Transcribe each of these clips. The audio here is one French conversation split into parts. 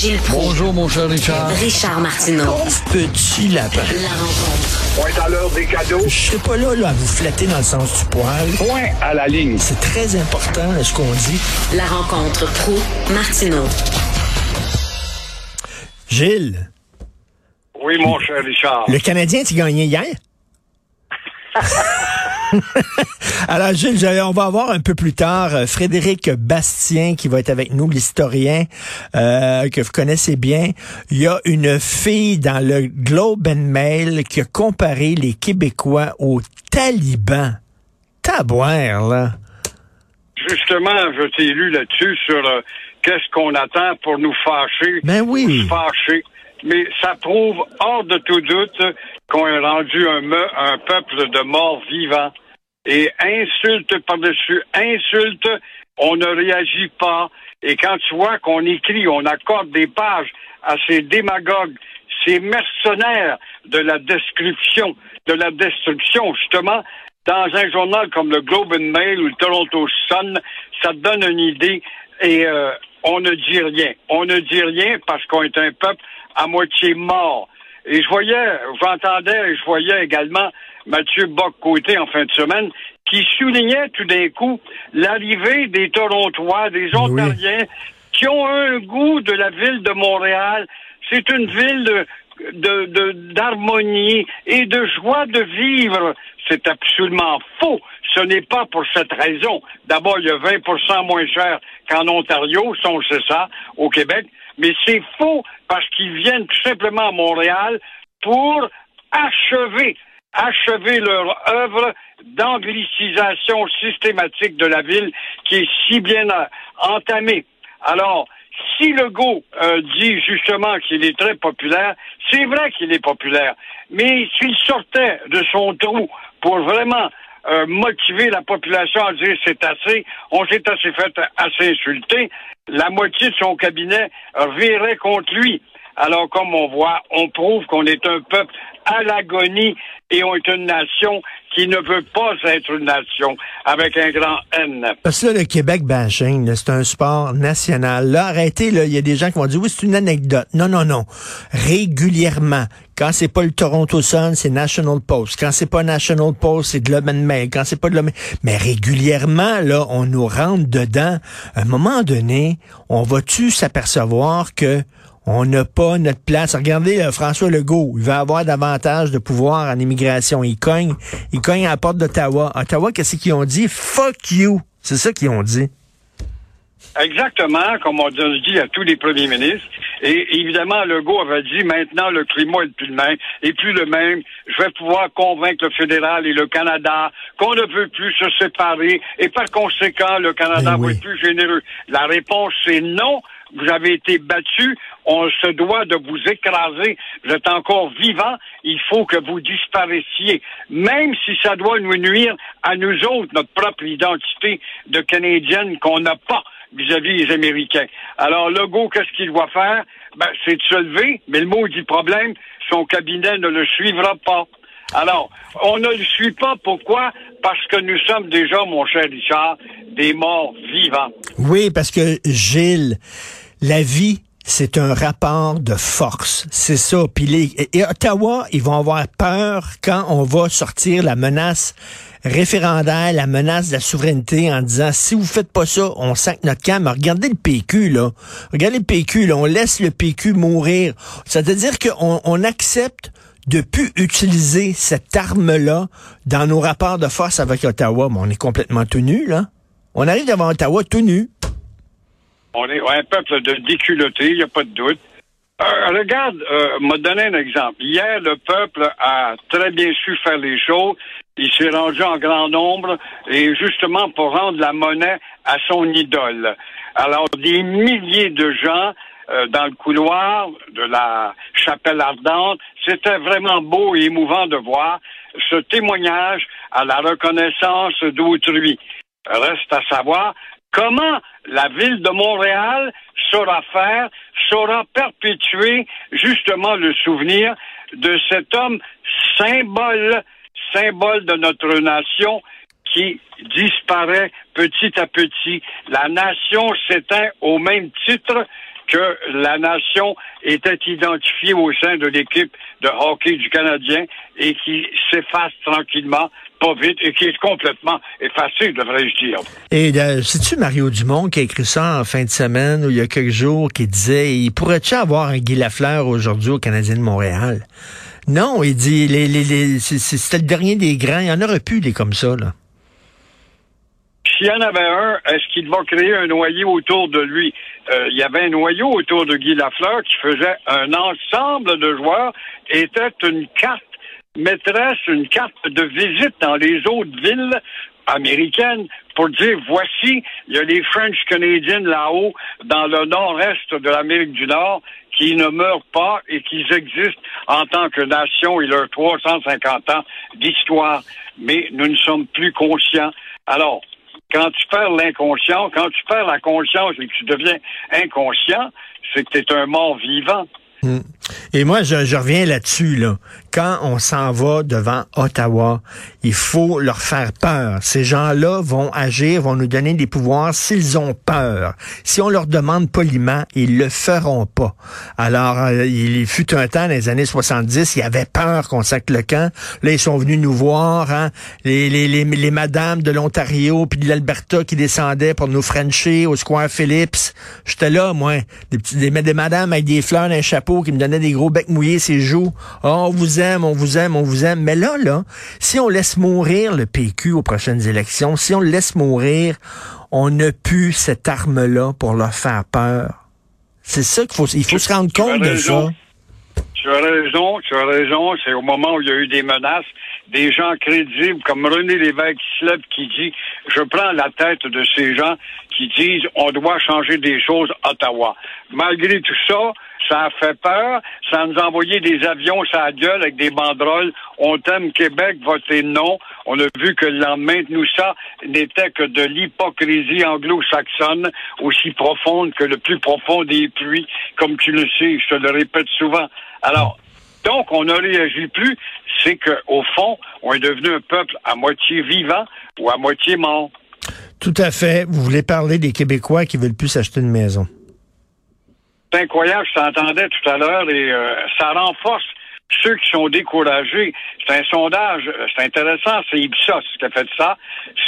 Gilles Proulx. Bonjour, mon cher Richard. Richard Martineau. Petit lapin. La rencontre. Point à l'heure des cadeaux. Je serai pas là, là à vous flatter dans le sens du poil. Point à la ligne. C'est très important, ce qu'on dit. La rencontre pro martineau Gilles, Oui, mon cher Richard. le Canadien, tu gagné hier? Alors, Gilles, on va avoir un peu plus tard euh, Frédéric Bastien qui va être avec nous, l'historien euh, que vous connaissez bien. Il y a une fille dans le Globe and Mail qui a comparé les Québécois aux talibans. Taboire, là. Justement, je t'ai lu là-dessus sur euh, qu'est-ce qu'on attend pour nous fâcher. Ben ou oui. se fâcher. Mais ça prouve hors de tout doute qu'on est rendu un, un peuple de morts vivants. Et insulte par-dessus insulte, on ne réagit pas. Et quand tu vois qu'on écrit, on accorde des pages à ces démagogues, ces mercenaires de la description, de la destruction, justement, dans un journal comme le Globe and Mail ou le Toronto Sun, ça donne une idée et euh, on ne dit rien. On ne dit rien parce qu'on est un peuple à moitié mort. Et je voyais, j'entendais et je voyais également Mathieu Bock-Côté en fin de semaine qui soulignait tout d'un coup l'arrivée des Torontois, des Ontariens qui ont un goût de la ville de Montréal. C'est une ville de de- de- d'harmonie et de joie de vivre. C'est absolument faux. Ce n'est pas pour cette raison. D'abord, il y a 20% moins cher qu'en Ontario, si on sait ça, au Québec. Mais c'est faux parce qu'ils viennent tout simplement à Montréal pour achever, achever leur œuvre d'anglicisation systématique de la ville qui est si bien euh, entamée. Alors, si Legault euh, dit justement qu'il est très populaire, c'est vrai qu'il est populaire, mais s'il sortait de son trou pour vraiment euh, motiver la population à dire c'est assez, on s'est assez fait assez insulter, la moitié de son cabinet virait contre lui. Alors, comme on voit, on prouve qu'on est un peuple à l'agonie et on est une nation qui ne veut pas être une nation avec un grand N. Parce que là, le Québec bashing, c'est un sport national. Là, arrêtez, là, il y a des gens qui vont dire, oui, c'est une anecdote. Non, non, non. Régulièrement, quand c'est pas le Toronto Sun, c'est National Post. Quand c'est pas National Post, c'est Globe and Mail. Quand c'est pas Globe Mais régulièrement, là, on nous rentre dedans. À un moment donné, on va-tu s'apercevoir que on n'a pas notre place. Regardez euh, François Legault, il va avoir davantage de pouvoir en immigration. Il cogne, il cogne à la porte d'Ottawa. Ottawa, qu'est-ce qu'ils ont dit? Fuck you. C'est ça qu'ils ont dit. Exactement, comme on dit à tous les premiers ministres. Et évidemment, Legault avait dit maintenant le climat est plus le même, est plus le même. Je vais pouvoir convaincre le fédéral et le Canada qu'on ne veut plus se séparer et par conséquent, le Canada Ben va être plus généreux. La réponse c'est non. Vous avez été battu. On se doit de vous écraser. Vous êtes encore vivant. Il faut que vous disparaissiez. Même si ça doit nous nuire à nous autres, notre propre identité de Canadienne qu'on n'a pas vis-à-vis des Américains. Alors, Legault, qu'est-ce qu'il doit faire? Ben, c'est de se lever, mais le mot dit problème, son cabinet ne le suivra pas. Alors, on ne le suit pas. Pourquoi? Parce que nous sommes déjà, mon cher Richard, des morts vivants. Oui, parce que Gilles, la vie, c'est un rapport de force. C'est ça. Puis les, et Ottawa, ils vont avoir peur quand on va sortir la menace référendaire, la menace de la souveraineté en disant si vous faites pas ça, on sac notre camp. Mais regardez le PQ, là. Regardez le PQ, là. On laisse le PQ mourir. C'est-à-dire qu'on on accepte de plus utiliser cette arme-là dans nos rapports de force avec Ottawa. On est complètement tenu, là. On arrive devant Ottawa tout nu. On est un peuple de déculottés, il n'y a pas de doute. Euh, regarde, euh, m'a donné un exemple. Hier, le peuple a très bien su faire les choses. Il s'est rendu en grand nombre et justement pour rendre la monnaie à son idole. Alors, des milliers de gens euh, dans le couloir de la chapelle ardente, c'était vraiment beau et émouvant de voir ce témoignage à la reconnaissance d'autrui. Reste à savoir comment la ville de Montréal saura faire, saura perpétuer justement le souvenir de cet homme symbole, symbole de notre nation qui disparaît petit à petit. La nation s'éteint au même titre que la nation était identifiée au sein de l'équipe de hockey du Canadien et qui s'efface tranquillement pas vite et qui est complètement effacé, devrais-je dire. Et euh, c'est-tu Mario Dumont qui a écrit ça en fin de semaine ou il y a quelques jours qui disait il pourrait-tu avoir un Guy Lafleur aujourd'hui au Canadien de Montréal? Non, il dit les, les, les c'était le dernier des grands. Il y en aurait plus des comme ça, là. S'il y en avait un, est-ce qu'il va créer un noyau autour de lui? Euh, il y avait un noyau autour de Guy Lafleur qui faisait un ensemble de joueurs, était une carte maîtresse une carte de visite dans les autres villes américaines pour dire voici, il y a les French Canadiens là-haut, dans le nord-est de l'Amérique du Nord, qui ne meurent pas et qui existent en tant que nation et leurs 350 ans d'histoire. Mais nous ne sommes plus conscients. Alors, quand tu perds l'inconscient, quand tu perds la conscience et que tu deviens inconscient, c'est que tu es un mort vivant. Hmm. Et moi, je, je reviens là-dessus. Là. Quand on s'en va devant Ottawa, il faut leur faire peur. Ces gens-là vont agir, vont nous donner des pouvoirs s'ils ont peur. Si on leur demande poliment, ils le feront pas. Alors, euh, il fut un temps, dans les années 70, il y avait peur qu'on sac le camp. Là, ils sont venus nous voir, hein, les, les, les, les madames de l'Ontario puis de l'Alberta qui descendaient pour nous frencher au Square Phillips. J'étais là, moi, des, petits, des, des madames avec des fleurs un chapeau qui me donnaient des gros becs mouillés ses joues. Oh, on vous aime, on vous aime, on vous aime. Mais là, là, si on laisse mourir le PQ aux prochaines élections, si on le laisse mourir, on n'a plus cette arme-là pour leur faire peur. C'est ça qu'il faut, il faut se rendre compte de ça. Tu as raison, tu as raison. C'est au moment où il y a eu des menaces, des gens crédibles comme René Lévesque qui dit Je prends la tête de ces gens qui disent on doit changer des choses à Ottawa. Malgré tout ça, ça a fait peur. Ça nous a envoyé des avions ça a gueule avec des banderoles. On t'aime Québec, votez non. On a vu que le lendemain, nous, ça n'était que de l'hypocrisie anglo-saxonne, aussi profonde que le plus profond des pluies, comme tu le sais, je te le répète souvent. Alors, donc, on ne réagit plus, c'est qu'au fond, on est devenu un peuple à moitié vivant ou à moitié mort. Tout à fait. Vous voulez parler des Québécois qui veulent plus acheter une maison. C'est incroyable, je t'entendais tout à l'heure et euh, ça renforce ceux qui sont découragés. C'est un sondage, euh, c'est intéressant, c'est Ipsos qui a fait ça.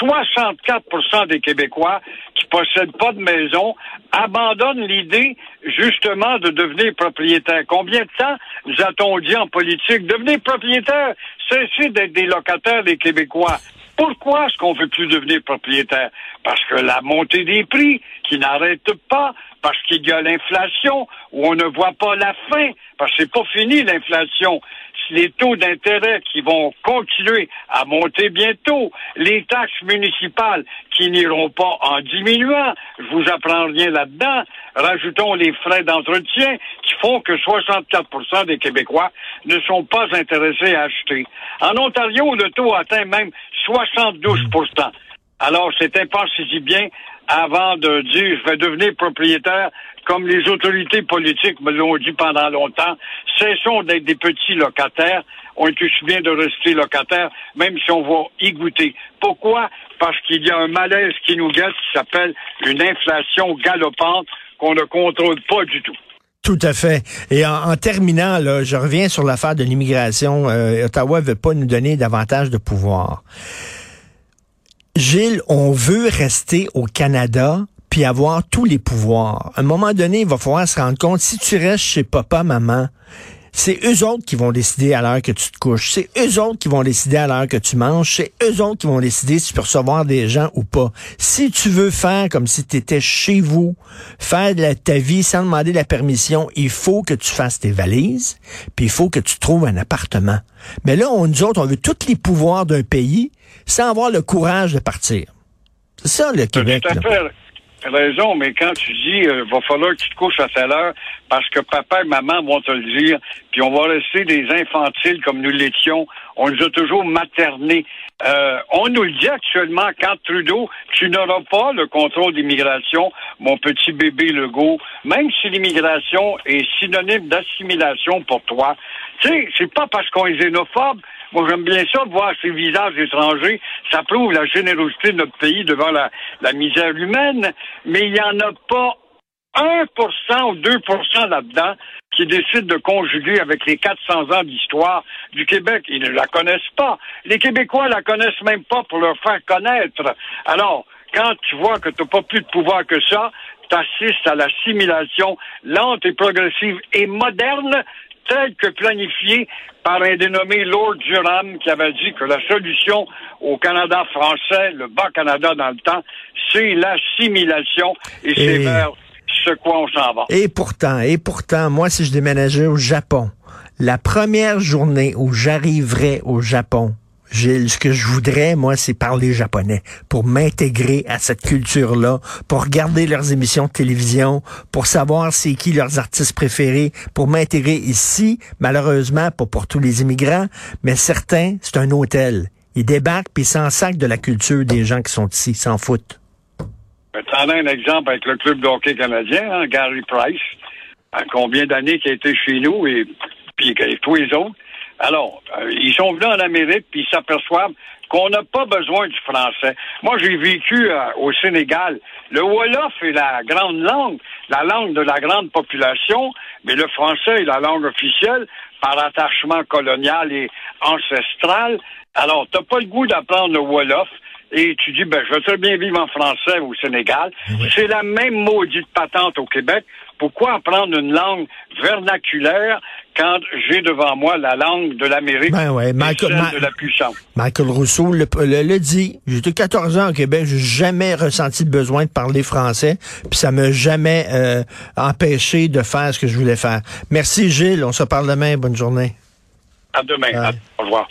64% des Québécois qui possèdent pas de maison abandonnent l'idée justement de devenir propriétaire. Combien de temps nous a-t-on dit en politique? Devenir propriétaire, cessez d'être des locataires des Québécois. Pourquoi est-ce qu'on ne veut plus devenir propriétaire? Parce que la montée des prix qui n'arrête pas, parce qu'il y a l'inflation, où on ne voit pas la fin, parce que c'est pas fini l'inflation. Les taux d'intérêt qui vont continuer à monter bientôt, les taxes municipales qui n'iront pas en diminuant, je vous apprends rien là-dedans, rajoutons les frais d'entretien qui font que 64% des Québécois ne sont pas intéressés à acheter. En Ontario, le taux atteint même 72% alors, c'est pensez-y bien avant de dire je vais devenir propriétaire, comme les autorités politiques me l'ont dit pendant longtemps. Cessons d'être des petits locataires. On est aussi bien de rester locataires, même si on va y goûter. Pourquoi? Parce qu'il y a un malaise qui nous guette qui s'appelle une inflation galopante qu'on ne contrôle pas du tout. Tout à fait. Et en, terminant, là, je reviens sur l'affaire de l'immigration. Euh, Ottawa veut pas nous donner davantage de pouvoir. Gilles, on veut rester au Canada puis avoir tous les pouvoirs. À un moment donné, il va falloir se rendre compte, si tu restes chez papa, maman, c'est eux autres qui vont décider à l'heure que tu te couches. C'est eux autres qui vont décider à l'heure que tu manges. C'est eux autres qui vont décider si tu peux recevoir des gens ou pas. Si tu veux faire comme si tu étais chez vous, faire de la- ta vie sans demander la permission, il faut que tu fasses tes valises, puis il faut que tu trouves un appartement. Mais là, on, nous autres, on veut tous les pouvoirs d'un pays sans avoir le courage de partir. C'est ça, le Québec. tout à là. fait raison, mais quand tu dis euh, va falloir que tu te couches à telle heure parce que papa et maman vont te le dire, puis on va rester des infantiles comme nous l'étions, on nous a toujours maternés. Euh, on nous le dit actuellement, quand Trudeau, tu n'auras pas le contrôle d'immigration, mon petit bébé Legault, même si l'immigration est synonyme d'assimilation pour toi. Tu sais, c'est pas parce qu'on est xénophobe moi, j'aime bien ça de voir ces visages étrangers. Ça prouve la générosité de notre pays devant la, misère humaine. Mais il n'y en a pas 1% ou 2% là-dedans qui décident de conjuguer avec les 400 ans d'histoire du Québec. Ils ne la connaissent pas. Les Québécois la connaissent même pas pour leur faire connaître. Alors, quand tu vois que tu n'as pas plus de pouvoir que ça, tu assistes à l'assimilation lente et progressive et moderne telle que planifiée par un dénommé Lord Durham qui avait dit que la solution au Canada français, le Bas-Canada dans le temps, c'est l'assimilation et, c'est vers ce quoi on s'en va. Et pourtant, et pourtant, moi, si je déménageais au Japon, la première journée où j'arriverais au Japon, Gilles, ce que je voudrais, moi, c'est parler japonais pour m'intégrer à cette culture-là, pour regarder leurs émissions de télévision, pour savoir c'est qui leurs artistes préférés, pour m'intégrer ici, malheureusement, pas pour tous les immigrants, mais certains, c'est un hôtel. Ils débarquent puis s'en sacent de la culture des gens qui sont ici, s'en foutent. T'en as un exemple avec le club de hockey canadien, hein, Gary Price, à combien d'années qu'il a été chez nous et puis tous les autres. Alors, euh, ils sont venus en Amérique puis ils s'aperçoivent qu'on n'a pas besoin du français. Moi, j'ai vécu euh, au Sénégal. Le Wolof est la grande langue, la langue de la grande population, mais le français est la langue officielle par attachement colonial et ancestral. Alors, t'as pas le goût d'apprendre le Wolof et tu dis, ben, je vais très bien vivre en français au Sénégal. C'est la même maudite patente au Québec. Pourquoi apprendre une langue vernaculaire quand j'ai devant moi la langue de l'Amérique Ben ouais, et Michael- celle Ma- de la puissance? Michael Rousseau le, le- le dit. J'étais 14 ans au Québec, j'ai jamais ressenti le besoin de parler français, puis ça m'a jamais euh, empêché de faire ce que je voulais faire. Merci Gilles, on se parle demain, bonne journée. À demain. Au revoir.